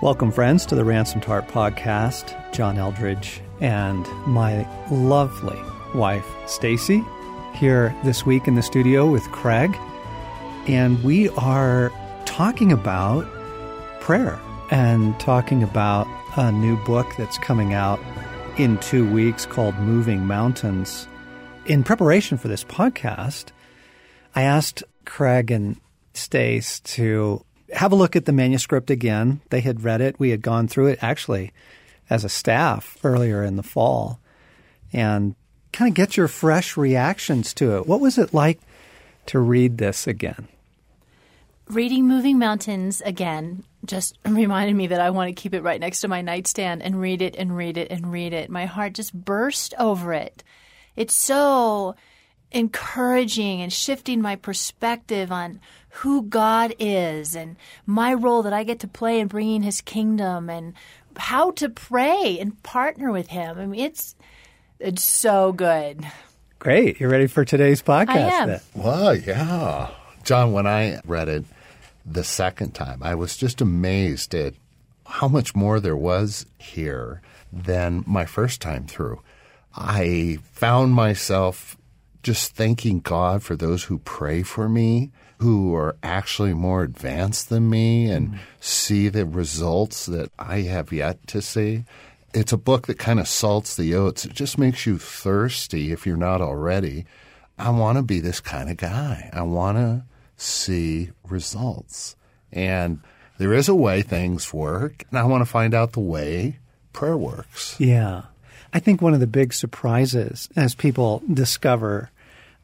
Welcome, friends, to the Ransomed Heart podcast. John Eldredge and my lovely wife, Stasi, here this week in the studio with Craig. And we are talking about prayer and talking about a new book that's coming out in two weeks called Moving Mountains. In preparation for this podcast, I asked Craig and Stace to have a look at the manuscript again. They had read it. We had gone through it actually as a staff earlier in the fall and kind of get your fresh reactions to it. What was it like to read this again? Reading Moving Mountains again just reminded me that I want to keep it right next to my nightstand and read it and read it and read it. My heart just burst over it. It's so encouraging and shifting my perspective on who God is and my role that I get to play in bringing His kingdom and how to pray and partner with Him. I mean, it's it's so good. Great, you're ready for today's podcast. I am. Then. Well, yeah, John. When I read it the second time, I was just amazed at how much more there was here than my first time through. I found myself just thanking God for those who pray for me, who are actually more advanced than me and mm-hmm. see the results that I have yet to see. It's a book that kind of salts the oats. It just makes you thirsty if you're not already. I want to be this kind of guy. I want to see results. And there is a way things work, and I want to find out the way prayer works. Yeah. I think one of the big surprises as people discover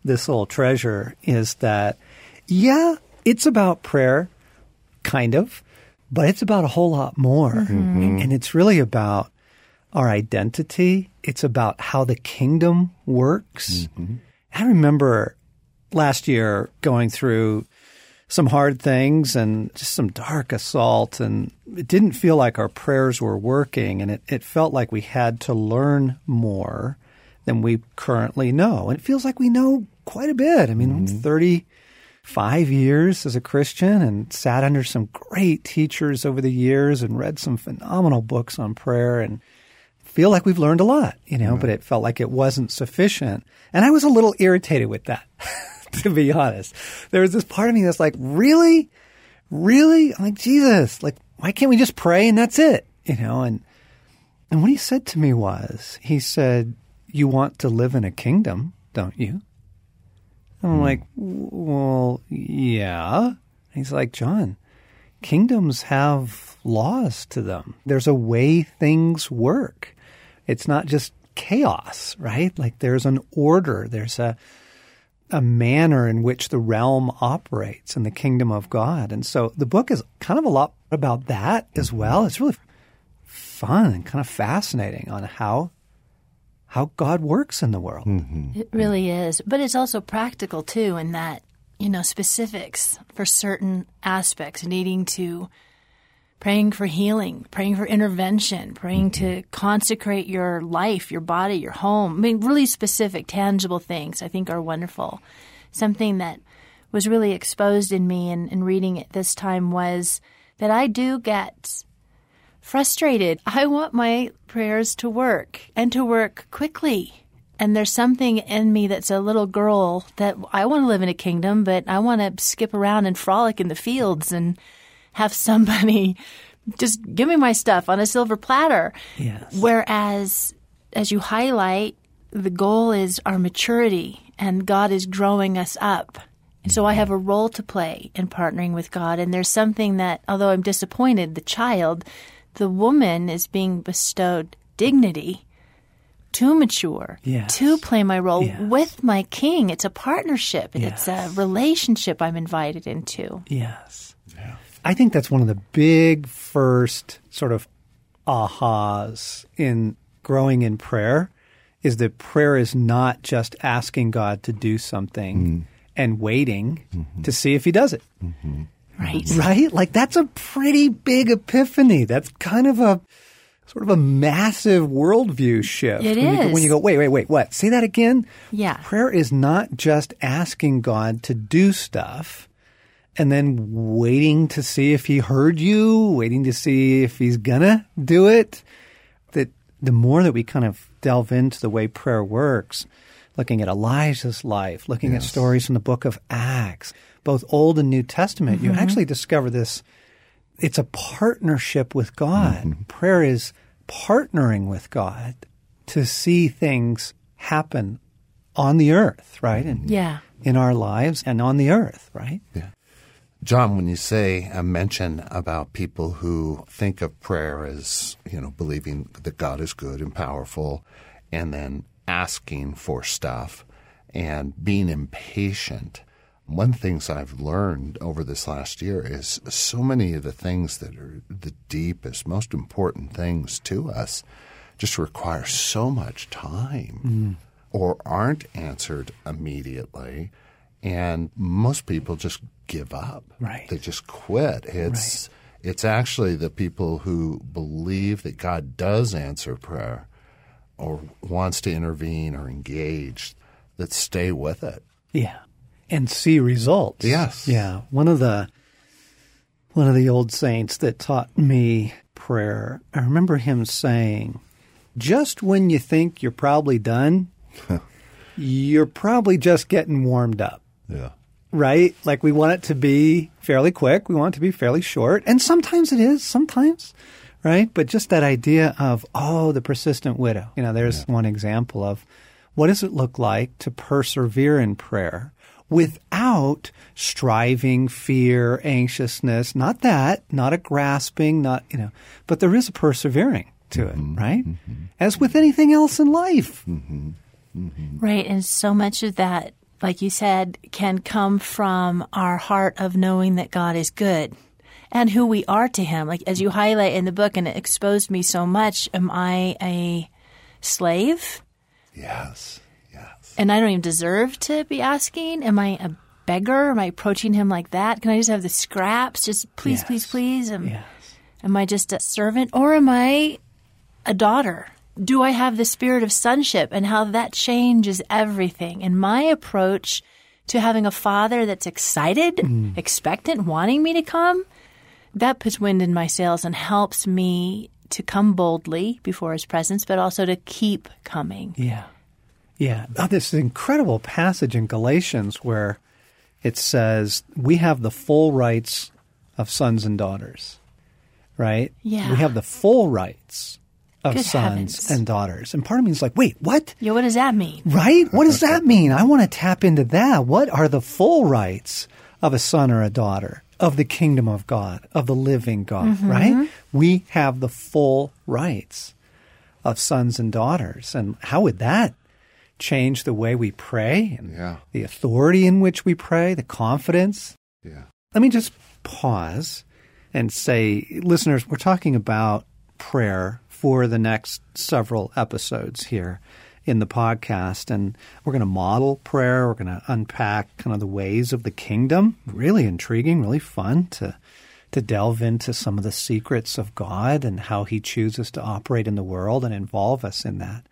this little treasure is that, yeah, it's about prayer, kind of, but it's about a whole lot more. Mm-hmm. And it's really about our identity. It's about how the kingdom works. Mm-hmm. I remember last year going through some hard things and just some dark assault. And it didn't feel like our prayers were working. And it, it felt like we had to learn more than we currently know. And it feels like we know quite a bit. I mean, mm-hmm. I'm 35 years as a Christian and sat under some great teachers over the years and read some phenomenal books on prayer and feel like we've learned a lot, you know, but it felt like it wasn't sufficient. And I was a little irritated with that. to be honest. There was this part of me that's like, really? Really? I'm like, Jesus, like, why can't we just pray and that's it? You know, and, and what he said to me was, he said, you want to live in a kingdom, don't you? And I'm hmm. like, well, yeah. And he's like, John, kingdoms have laws to them. There's a way things work. It's not just chaos, right? Like there's an order. There's a, a manner in which the realm operates in the kingdom of God. And so the book is kind of a lot about that as well. It's really fun and kind of fascinating on how how God works in the world. Mm-hmm. It really is. But it's also practical too in that, you know, specifics for certain aspects needing to praying for healing, praying for intervention, praying to mm-hmm. consecrate your life, your body, your home. I mean, really specific, tangible things I think are wonderful. Something that was really exposed in me in, in reading it this time was that I do get frustrated. I want my prayers to work and to work quickly. And there's something in me that's a little girl that I want to live in a kingdom, but I want to skip around and frolic in the fields and have somebody just give me my stuff on a silver platter. Yes. Whereas, as you highlight, the goal is our maturity and God is growing us up. And so I mm-hmm. have a role to play in partnering with God. And there's something that, although I'm disappointed, the child, the woman is being bestowed dignity to mature, yes. to play my role yes. with my king. It's a partnership. Yes. It's a relationship I'm invited into. Yes. I think that's one of the big first sort of ahas in growing in prayer is that prayer is not just asking God to do something mm. and waiting mm-hmm. to see if he does it. Mm-hmm. Right. Right? Like that's a pretty big epiphany. That's kind of a sort of a massive worldview shift. It when is. You, when you go, wait, wait, wait, what? Say that again? Yeah. Prayer is not just asking God to do stuff and then waiting to see if he heard you, waiting to see if he's gonna do it. That the more that we kind of delve into the way prayer works, looking at Elijah's life, looking at stories from the book of Acts, both Old and New Testament, you mm-hmm. actually discover this. It's a partnership with God. Mm-hmm. Prayer is partnering with God to see things happen on the earth, right? And Yeah. in our lives and on the earth, right? John, when you say a mention about people who think of prayer as, you know, believing that God is good and powerful and then asking for stuff and being impatient, one of the things I've learned over this last year is so many of the things that are the deepest, most important things to us just require so much time mm. or aren't answered immediately. And most people just give up. Right. They just quit. It's it's actually the people who believe that God does answer prayer or wants to intervene or engage that stay with it. Yeah. And see results. Yes. Yeah. One of the one of the old saints that taught me prayer, I remember him saying, just when you think you're probably done, you're probably just getting warmed up. Yeah. right? Like we want it to be fairly quick, we want it to be fairly short, and sometimes it is, sometimes, right? But just that idea of, oh, the persistent widow. You know, there's one example of what does it look like to persevere in prayer without striving, fear, anxiousness, not that, not a grasping, not, you know, but there is a persevering to it, mm-hmm. right? Mm-hmm. As with anything else in life. Mm-hmm. Right. And so much of that, like you said, can come from our heart of knowing that God is good and who we are to Him. Like as you highlight in the book, and it exposed me so much, am I a slave? Yes. Yes. And I don't even deserve to be asking? Am I a beggar? Am I approaching Him like that? Can I just have the scraps? Just please, Yes. please, please? Am, Yes. am I just a servant or am I a daughter? Do I have the spirit of sonship and how that changes everything? And my approach to having a father that's excited, mm. expectant, wanting me to come, that puts wind in my sails and helps me to come boldly before his presence, but also to keep coming. Yeah. Yeah. Oh, this incredible passage in Galatians where it says we have the full rights of sons and daughters, right? Yeah. We have the full rights of Good sons heavens. and daughters. And part of me is like, wait, what? Yeah, what does that mean? Right? What does that mean? I want to tap into that. What are the full rights of a son or a daughter of the kingdom of God, of the living God, mm-hmm. right? We have the full rights of sons and daughters. And how would that change the way we pray and Yeah. the authority in which we pray, the confidence? Yeah. Let me just pause and say, listeners, we're talking about prayer for the next several episodes here in the podcast. And we're going to model prayer. We're going to unpack kind of the ways of the kingdom. Really intriguing, really fun to, to delve into some of the secrets of God and how he chooses to operate in the world and involve us in that.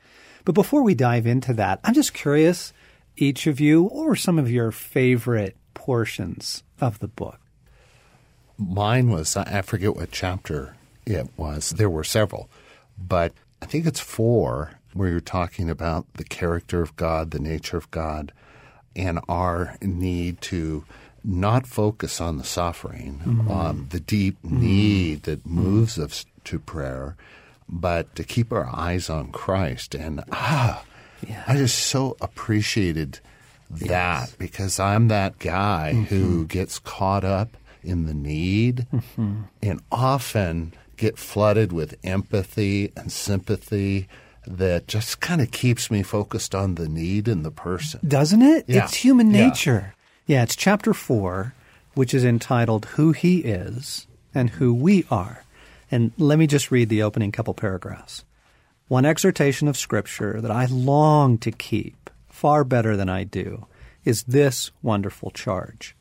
But before we dive into that, I'm just curious, each of you, were some of your favorite portions of the book? Mine was, I forget what chapter it was. There were several, but I think it's four where you're talking about the character of God, the nature of God, and our need to not focus on the suffering, on the deep mm-hmm. need that mm-hmm. moves us to prayer, but to keep our eyes on Christ. And ah, I just so appreciated that because I'm that guy who gets caught up in the need and often get flooded with empathy and sympathy that just kind of keeps me focused on the need and the person. Doesn't it? Yeah. It's human Yeah. nature. Yeah, it's chapter four, which is entitled Who He Is and Who We Are. And let me just read the opening couple paragraphs. One exhortation of Scripture that I long to keep far better than I do is this wonderful charge.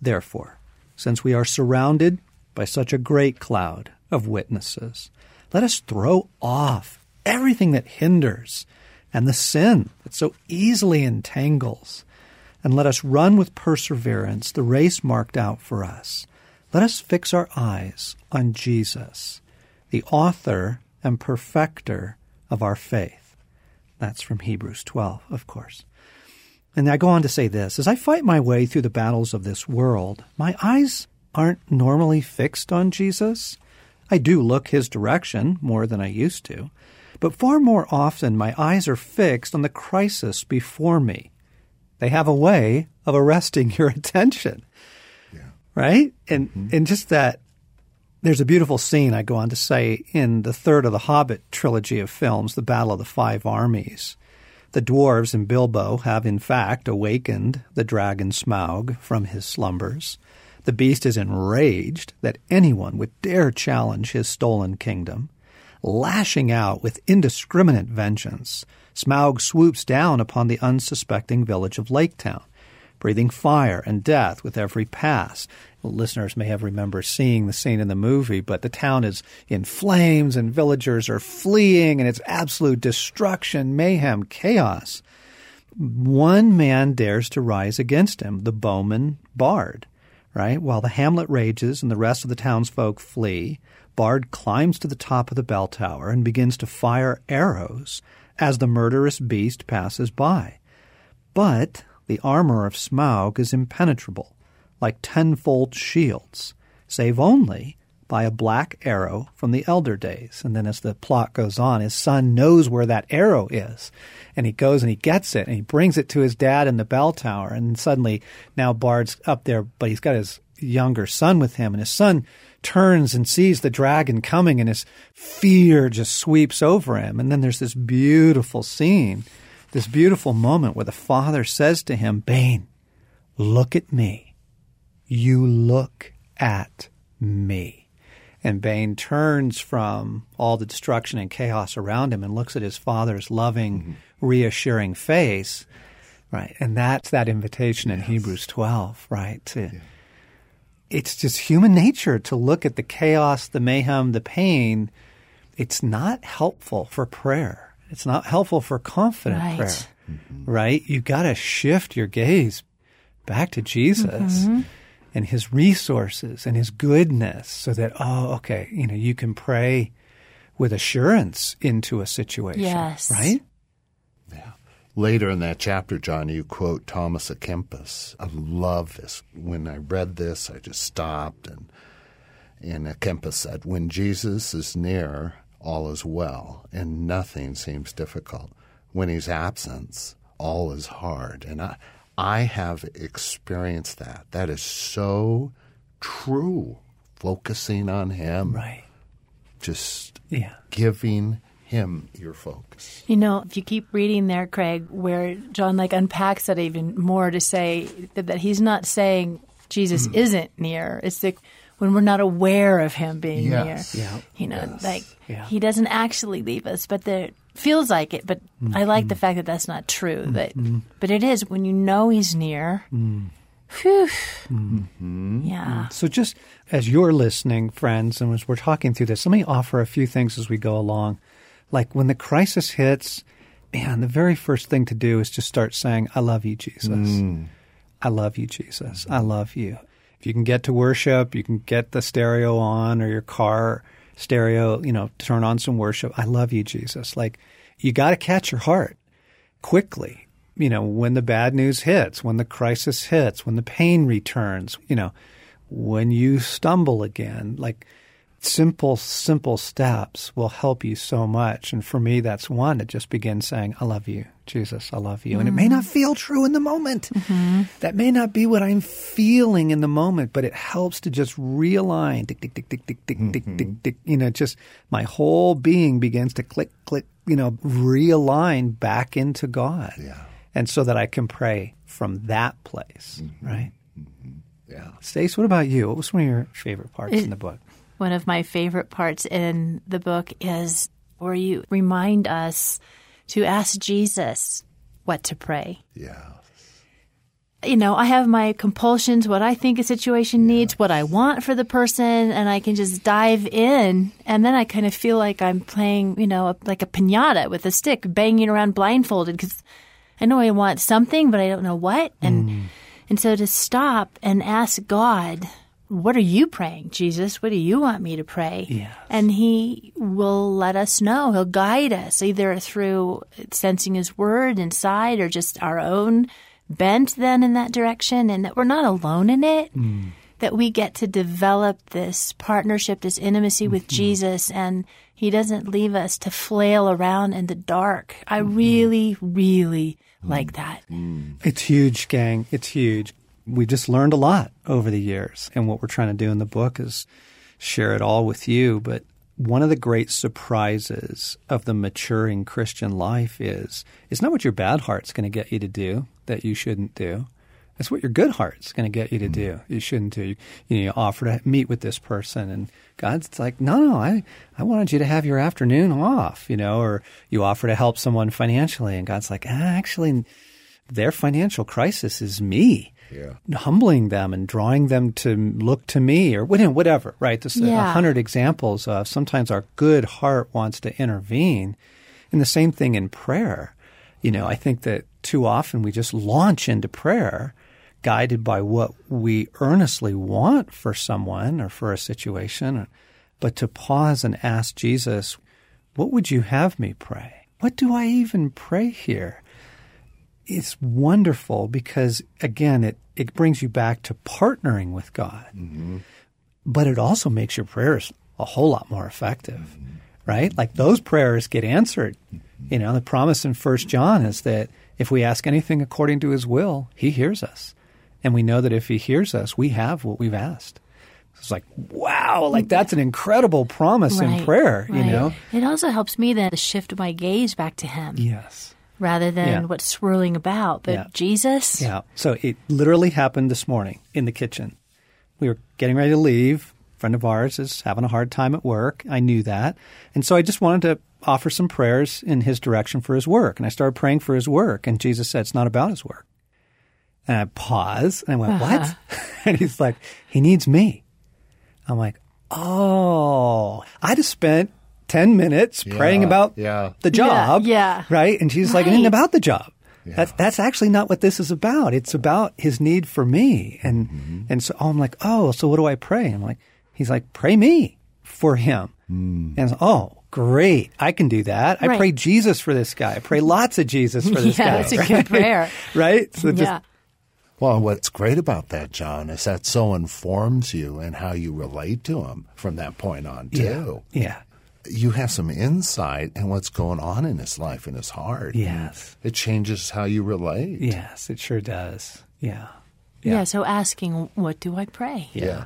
Therefore, since we are surrounded by such a great cloud of witnesses, let us throw off everything that hinders and the sin that so easily entangles. and let us run with perseverance the race marked out for us. Let us fix our eyes on Jesus, the author and perfecter of our faith. That's from Hebrews 12, of course. And I go on to say this As I fight my way through the battles of this world, my eyes aren't normally fixed on Jesus. I do look his direction more than I used to, but far more often my eyes are fixed on the crisis before me. They have a way of arresting your attention. Yeah. Right? And mm-hmm. and just that there's a beautiful scene I go on to say in the third of the Hobbit trilogy of films, The Battle of the Five Armies. The dwarves and Bilbo have in fact awakened the dragon Smaug from his slumbers. The beast is enraged that anyone would dare challenge his stolen kingdom. Lashing out with indiscriminate vengeance, Smaug swoops down upon the unsuspecting village of Laketown, breathing fire and death with every pass. Listeners may have remembered seeing the scene in the movie, but the town is in flames and villagers are fleeing and it's absolute destruction, mayhem, chaos. One man dares to rise against him, the bowman Bard, right? While the hamlet rages and the rest of the townsfolk flee, Bard climbs to the top of the bell tower and begins to fire arrows as the murderous beast passes by. But the armor of Smaug is impenetrable, like tenfold shields, save only by a black arrow from the elder days. And then as the plot goes on, his son knows where that arrow is. And he goes and he gets it and he brings it to his dad in the bell tower. And suddenly now Bard's up there, but he's got his younger son with him. And his son turns and sees the dragon coming and his fear just sweeps over him. And then there's this beautiful scene, this beautiful moment where the father says to him, Bain, look at me. You look at me. And Bain turns from all the destruction and chaos around him and looks at his father's loving, mm-hmm. reassuring face. Right. And that's that invitation in yes. Hebrews 12, right? To, yeah. It's just human nature to look at the chaos, the mayhem, the pain. It's not helpful for prayer. It's not helpful for confident right. prayer. Mm-hmm. Right? You got to shift your gaze back to Jesus. Mm-hmm and his resources and his goodness so that, oh, okay, you know, you can pray with assurance into a situation. Yes. Right? Yeah. Later in that chapter, John, you quote Thomas à Kempis. I love this. When I read this, I just stopped and and à Kempis said, When Jesus is near, all is well, and nothing seems difficult. When he's absent, all is hard. And I, I have experienced that. That is so true. Focusing on Him. Right. Just yeah. giving Him your focus. You know, if you keep reading there, Craig, where John like unpacks that even more to say that, that he's not saying Jesus mm. isn't near. It's the when we're not aware of him being yes. near. Yeah. You know, yes. like yeah. he doesn't actually leave us, but there feels like it. But mm-hmm. I like the fact that that's not true. Mm-hmm. That, but it is when you know he's near. Mm. Whew. Mm-hmm. Yeah. So just as you're listening, friends, and as we're talking through this, let me offer a few things as we go along. Like when the crisis hits, man, the very first thing to do is just start saying, I love you, Jesus. Mm. I love you, Jesus. I love you. If you can get to worship, you can get the stereo on or your car stereo, you know, turn on some worship. I love you, Jesus. Like, you got to catch your heart quickly. You know, when the bad news hits, when the crisis hits, when the pain returns, you know, when you stumble again, like simple, simple steps will help you so much. And for me, that's one. It just begins saying, I love you, Jesus, I love you. Mm. And it may mm-hmm. not feel true in the moment. Mm-hmm. That may not be what I'm feeling in the moment, but it helps to just realign, tick, tick, tick, tick, tick, tick, mm-hmm. tick, tick, tick. You know, just my whole being begins to click, click, you know, realign back into God. Yeah. And so that I can pray from that place, mm-hmm. right? Mm-hmm. Yeah. Stace, what about you? What was one of your favorite parts it, in the book? One of my favorite parts in the book is where you remind us – to ask Jesus what to pray. Yeah. You know, I have my compulsions, what I think a situation needs, what I want for the person, and I can just dive in. And then I kind of feel like I'm playing, you know, like a pinata with a stick, banging around blindfolded because I know I want something, but I don't know what. And mm. And so to stop and ask God, what are you praying, Jesus? What do you want me to pray? Yes. And he will let us know. He'll guide us either through sensing his word inside or just our own bent then in that direction and that we're not alone in it. Mm. That we get to develop this partnership, this intimacy with mm-hmm. Jesus, and He doesn't leave us to flail around in the dark. I mm-hmm. really, really mm. like that. Mm. It's huge, gang. It's huge. We just learned a lot over the years. And what we're trying to do in the book is share it all with you. But one of the great surprises of the maturing Christian life is it's not what your bad heart's going to get you to do that you shouldn't do. It's what your good heart's going to get you to do. You shouldn't do. You, you, know, you offer to meet with this person, and God's like, no, no, I, I wanted you to have your afternoon off, you know, or you offer to help someone financially, and God's like, ah, actually, their financial crisis is me. Yeah. Humbling them and drawing them to look to me or whatever, whatever right? There's a Yeah. hundred examples of sometimes our good heart wants to intervene. And the same thing in prayer. You know, I think that too often we just launch into prayer guided by what we earnestly want for someone or for a situation. But to pause and ask Jesus, what would you have me pray? What do I even pray here? It's wonderful because again it, it brings you back to partnering with God. Mm-hmm. But it also makes your prayers a whole lot more effective. Right? Like those prayers get answered. Mm-hmm. You know, the promise in First John is that if we ask anything according to his will, he hears us. And we know that if he hears us, we have what we've asked. It's like, wow, like that's an incredible promise in Right, prayer, you know? It also helps me then to shift my gaze back to Him Yes. Rather than Yeah. what's swirling about. But Yeah. Jesus, Yeah. So it literally happened this morning in the kitchen. We were getting ready to leave. A friend of ours is having a hard time at work. I knew that. And so I just wanted to offer some prayers in his direction for his work. And I started praying for his work. And Jesus said, It's not about his work. And I paused and I went, What? Uh-huh. and he's like, He needs me. I'm like, Oh, I just spent 10 minutes praying about yeah. the job. yeah. Right. And she's like, It isn't about the job. That's that's actually not what this is about. It's about his need for me. And mm-hmm. and so oh, I'm like, oh, so what do I pray? I'm like, he's like, pray me for him. Mm. And I was like, oh, great, I can do that. I pray Jesus for this guy. I pray lots of Jesus for this Yeah, guy. that's a good prayer. right? So just yeah. Well, what's great about that, John, is that so informs you and how you relate to him from that point on, too. yeah. You have some insight in what's going on in his life and his heart. Yes. It changes how you relate. Yes, it sure does. Yeah. yeah. So asking, what do I pray? Yeah.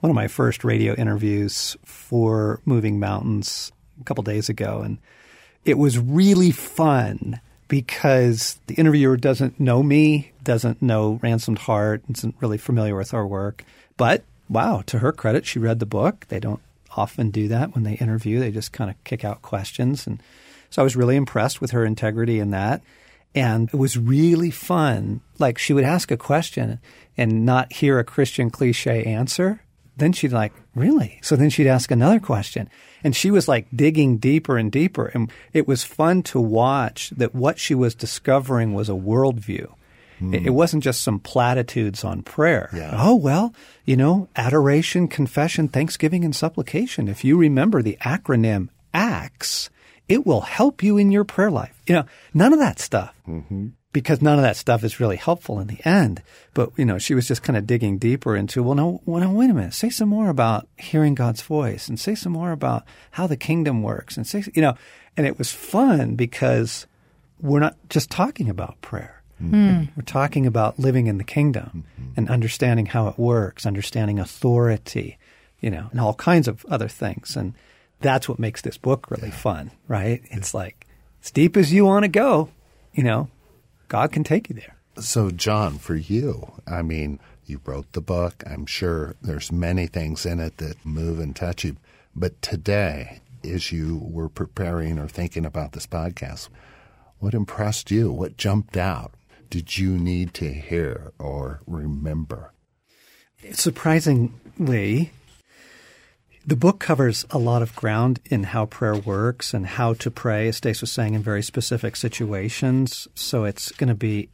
one of my first radio interviews for Moving Mountains a couple days ago, and it was really fun because the interviewer doesn't know me, doesn't know Ransomed Heart, isn't really familiar with our work. But wow, to her credit, she read the book. They don't often do that when they interview; they just kind of kick out questions, and so I was really impressed with her integrity in that. And it was really fun. Like she would ask a question and not hear a Christian cliche answer. Then she'd like, really? So then she'd ask another question. And she was like digging deeper and deeper. And it was fun to watch that what she was discovering was a worldview. It, it wasn't just some platitudes on prayer. Yeah. Oh, well, you know, adoration, confession, thanksgiving, and supplication. If you remember the acronym ACTS, it will help you in your prayer life. You know, none of that stuff. Mm-hmm. Because none of that stuff is really helpful in the end. But, you know, she was just kind of digging deeper into, well, no, well, no, wait a minute. Say some more about hearing God's voice and say some more about how the kingdom works and say, you know, and it was fun because we're not just talking about prayer. Mm-hmm. We're talking about living in the kingdom mm-hmm. and understanding how it works, understanding authority, you know, and all kinds of other things. And that's what makes this book really fun, right? It's like as deep as you want to go, you know, God can take you there. So, John, for you, I mean, you wrote the book. I'm sure there's many things in it that move and touch you. But today, as you were preparing or thinking about this podcast, what impressed you? What jumped out? Did you need to hear or remember? Surprisingly, the book covers a lot of ground in how prayer works and how to pray, as Stace was saying, in very specific situations. So it's going to be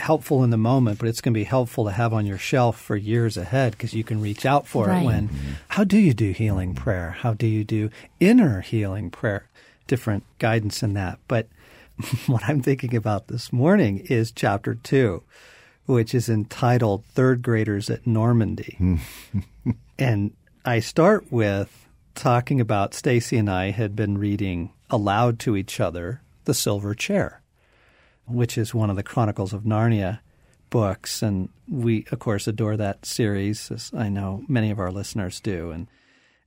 helpful in the moment, but it's going to be helpful to have on your shelf for years ahead because you can reach out for Right. it when. How do you do healing prayer? How do you do inner healing prayer? Different guidance in that. But what I'm thinking about this morning is chapter two, which is entitled Third Graders at Normandy. and I start with talking about Stasi and I had been reading aloud to each other The Silver Chair, which is one of the Chronicles of Narnia books. And we, of course, adore that series, as I know many of our listeners do. And,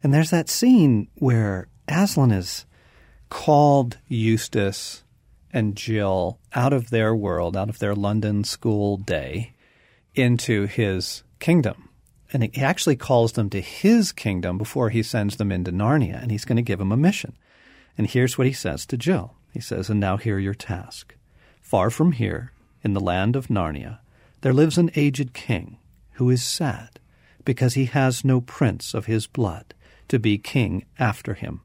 and there's that scene where Aslan is called Eustace and Jill out of their world, out of their London school day, into his kingdom. And he actually calls them to his kingdom before he sends them into Narnia, and he's going to give them a mission. And here's what he says to Jill He says, And now hear your task. Far from here, in the land of Narnia, there lives an aged king who is sad because he has no prince of his blood to be king after him.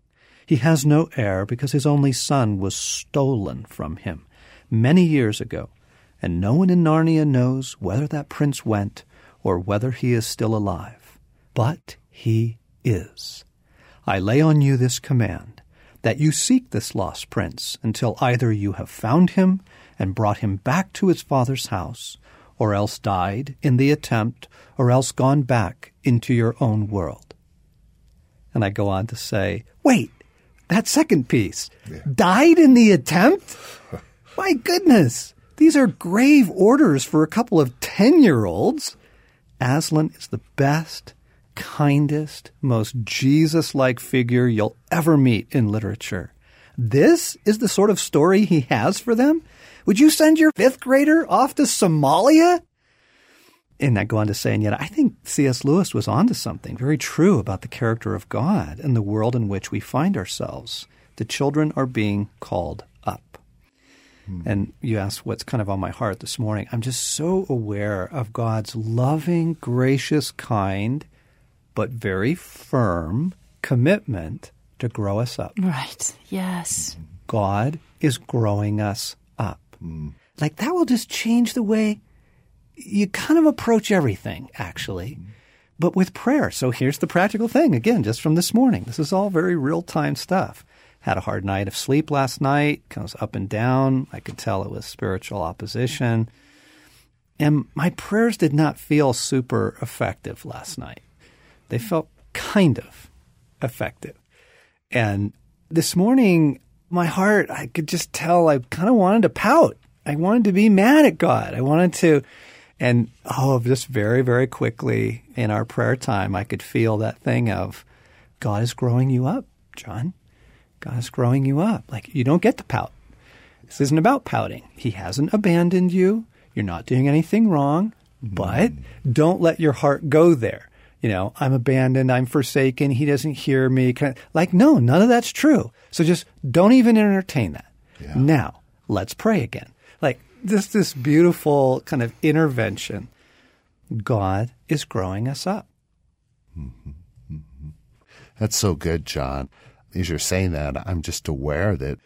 He has no heir because his only son was stolen from him many years ago, and no one in Narnia knows whether that prince went or whether he is still alive. But he is. I lay on you this command that you seek this lost prince until either you have found him and brought him back to his father's house, or else died in the attempt, or else gone back into your own world. And I go on to say, wait, that second piece died in the attempt? My goodness, these are grave orders for a couple of 10 year olds. Aslan is the best, kindest, most Jesus like figure you'll ever meet in literature. This is the sort of story he has for them? Would you send your fifth grader off to Somalia? And I go on to say, and yet I think C.S. Lewis was onto something very true about the character of God and the world in which we find ourselves. The children are being called up. Hmm. And you ask what's kind of on my heart this morning. I'm just so aware of God's loving, gracious, kind, but very firm commitment to grow us up. Right. Yes. God is growing us up. Hmm. Like that will just change the way you kind of approach everything, actually, but with prayer. So here's the practical thing again, just from this morning. This is all very real time stuff. Had a hard night of sleep last night, goes up and down. I could tell it was spiritual opposition. And my prayers did not feel super effective last night. They felt kind of effective. And this morning, my heart, I could just tell I kind of wanted to pout. I wanted to be mad at God. I wanted to, and oh, just very, very quickly in our prayer time, I could feel that thing of God is growing you up, John. God is growing you up. Like you don't get to pout. This isn't about pouting. He hasn't abandoned you. You're not doing anything wrong, but don't let your heart go there. You know, I'm abandoned, I'm forsaken, he doesn't hear me. Like, no, none of that's true. So just don't even entertain that. Now, let's pray again. Like, just this beautiful kind of intervention. God is growing us up. Mm-hmm. That's so good, John. As you're saying that, I'm just aware that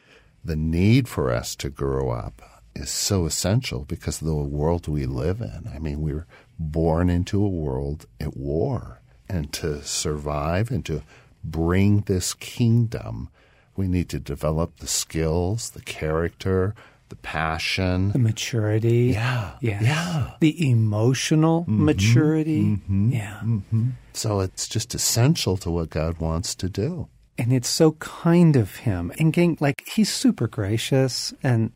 the need for us to grow up is so essential because of the world we live in. I mean, we're born into a world at war, and to survive and to bring this kingdom, we need to develop the skills, the character, the passion. The maturity. Yeah. Yes. Yeah. The emotional mm-hmm. maturity. Mm-hmm. Yeah. Mm-hmm. So it's just essential to what God wants to do. and it's so kind of him. And gang, like he's super gracious. And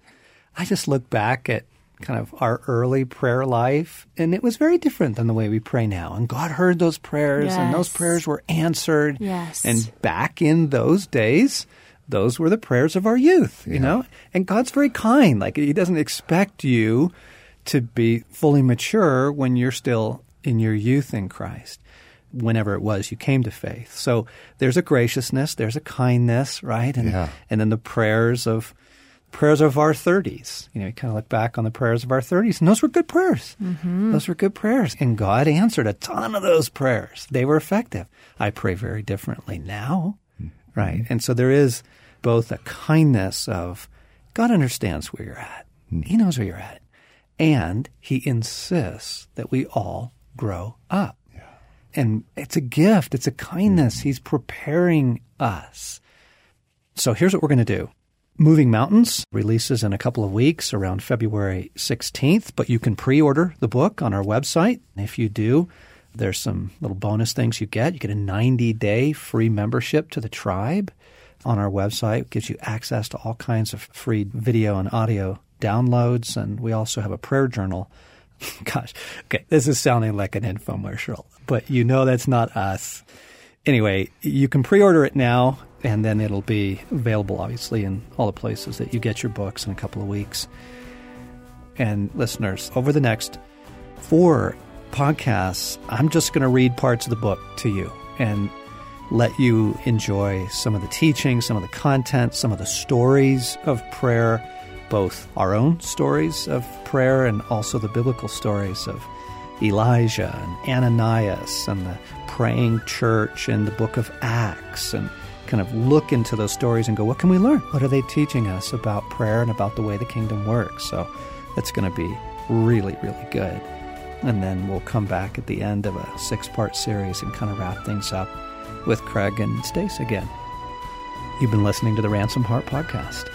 I just look back at kind of our early prayer life, and it was very different than the way we pray now. And God heard those prayers, and those prayers were answered. Yes. And back in those days, those were the prayers of our youth, you know? And God's very kind. Like he doesn't expect you to be fully mature when you're still in your youth in Christ whenever it was you came to faith. So there's a graciousness, there's a kindness, right? And Yeah. and then the prayers of prayers of our 30s. You know, you kind of look back on the prayers of our 30s, and those were good prayers. Mm-hmm. Those were good prayers, and God answered a ton of those prayers. They were effective. I pray very differently now, right? And so there is both a kindness of God understands where you're at. Hmm. He knows where you're at. And he insists that we all grow up. And it's a gift, it's a kindness. Hmm. He's preparing us. So here's what we're going to do. Moving Mountains releases in a couple of weeks around February 16th, but you can pre order the book on our website. If you do, there's some little bonus things you get. You get a 90 day free membership to the tribe on our website. It gives you access to all kinds of free video and audio downloads. And we also have a prayer journal. Gosh, okay, this is sounding like an infomercial, but you know that's not us. Anyway, you can pre order it now and then it'll be available, obviously, in all the places that you get your books in a couple of weeks. And listeners, over the next four podcasts, I'm just going to read parts of the book to you and let you enjoy some of the teaching, some of the content, some of the stories of prayer, both our own stories of prayer and also the biblical stories of Elijah and Ananias and the praying church in the book of Acts and kind of look into those stories and go, what can we learn? What are they teaching us about prayer and about the way the kingdom works? So it's going to be really, really good. And then we'll come back at the end of a six part series and kind of wrap things up with Craig and Stace again. You've been listening to the Ransom Heart Podcast.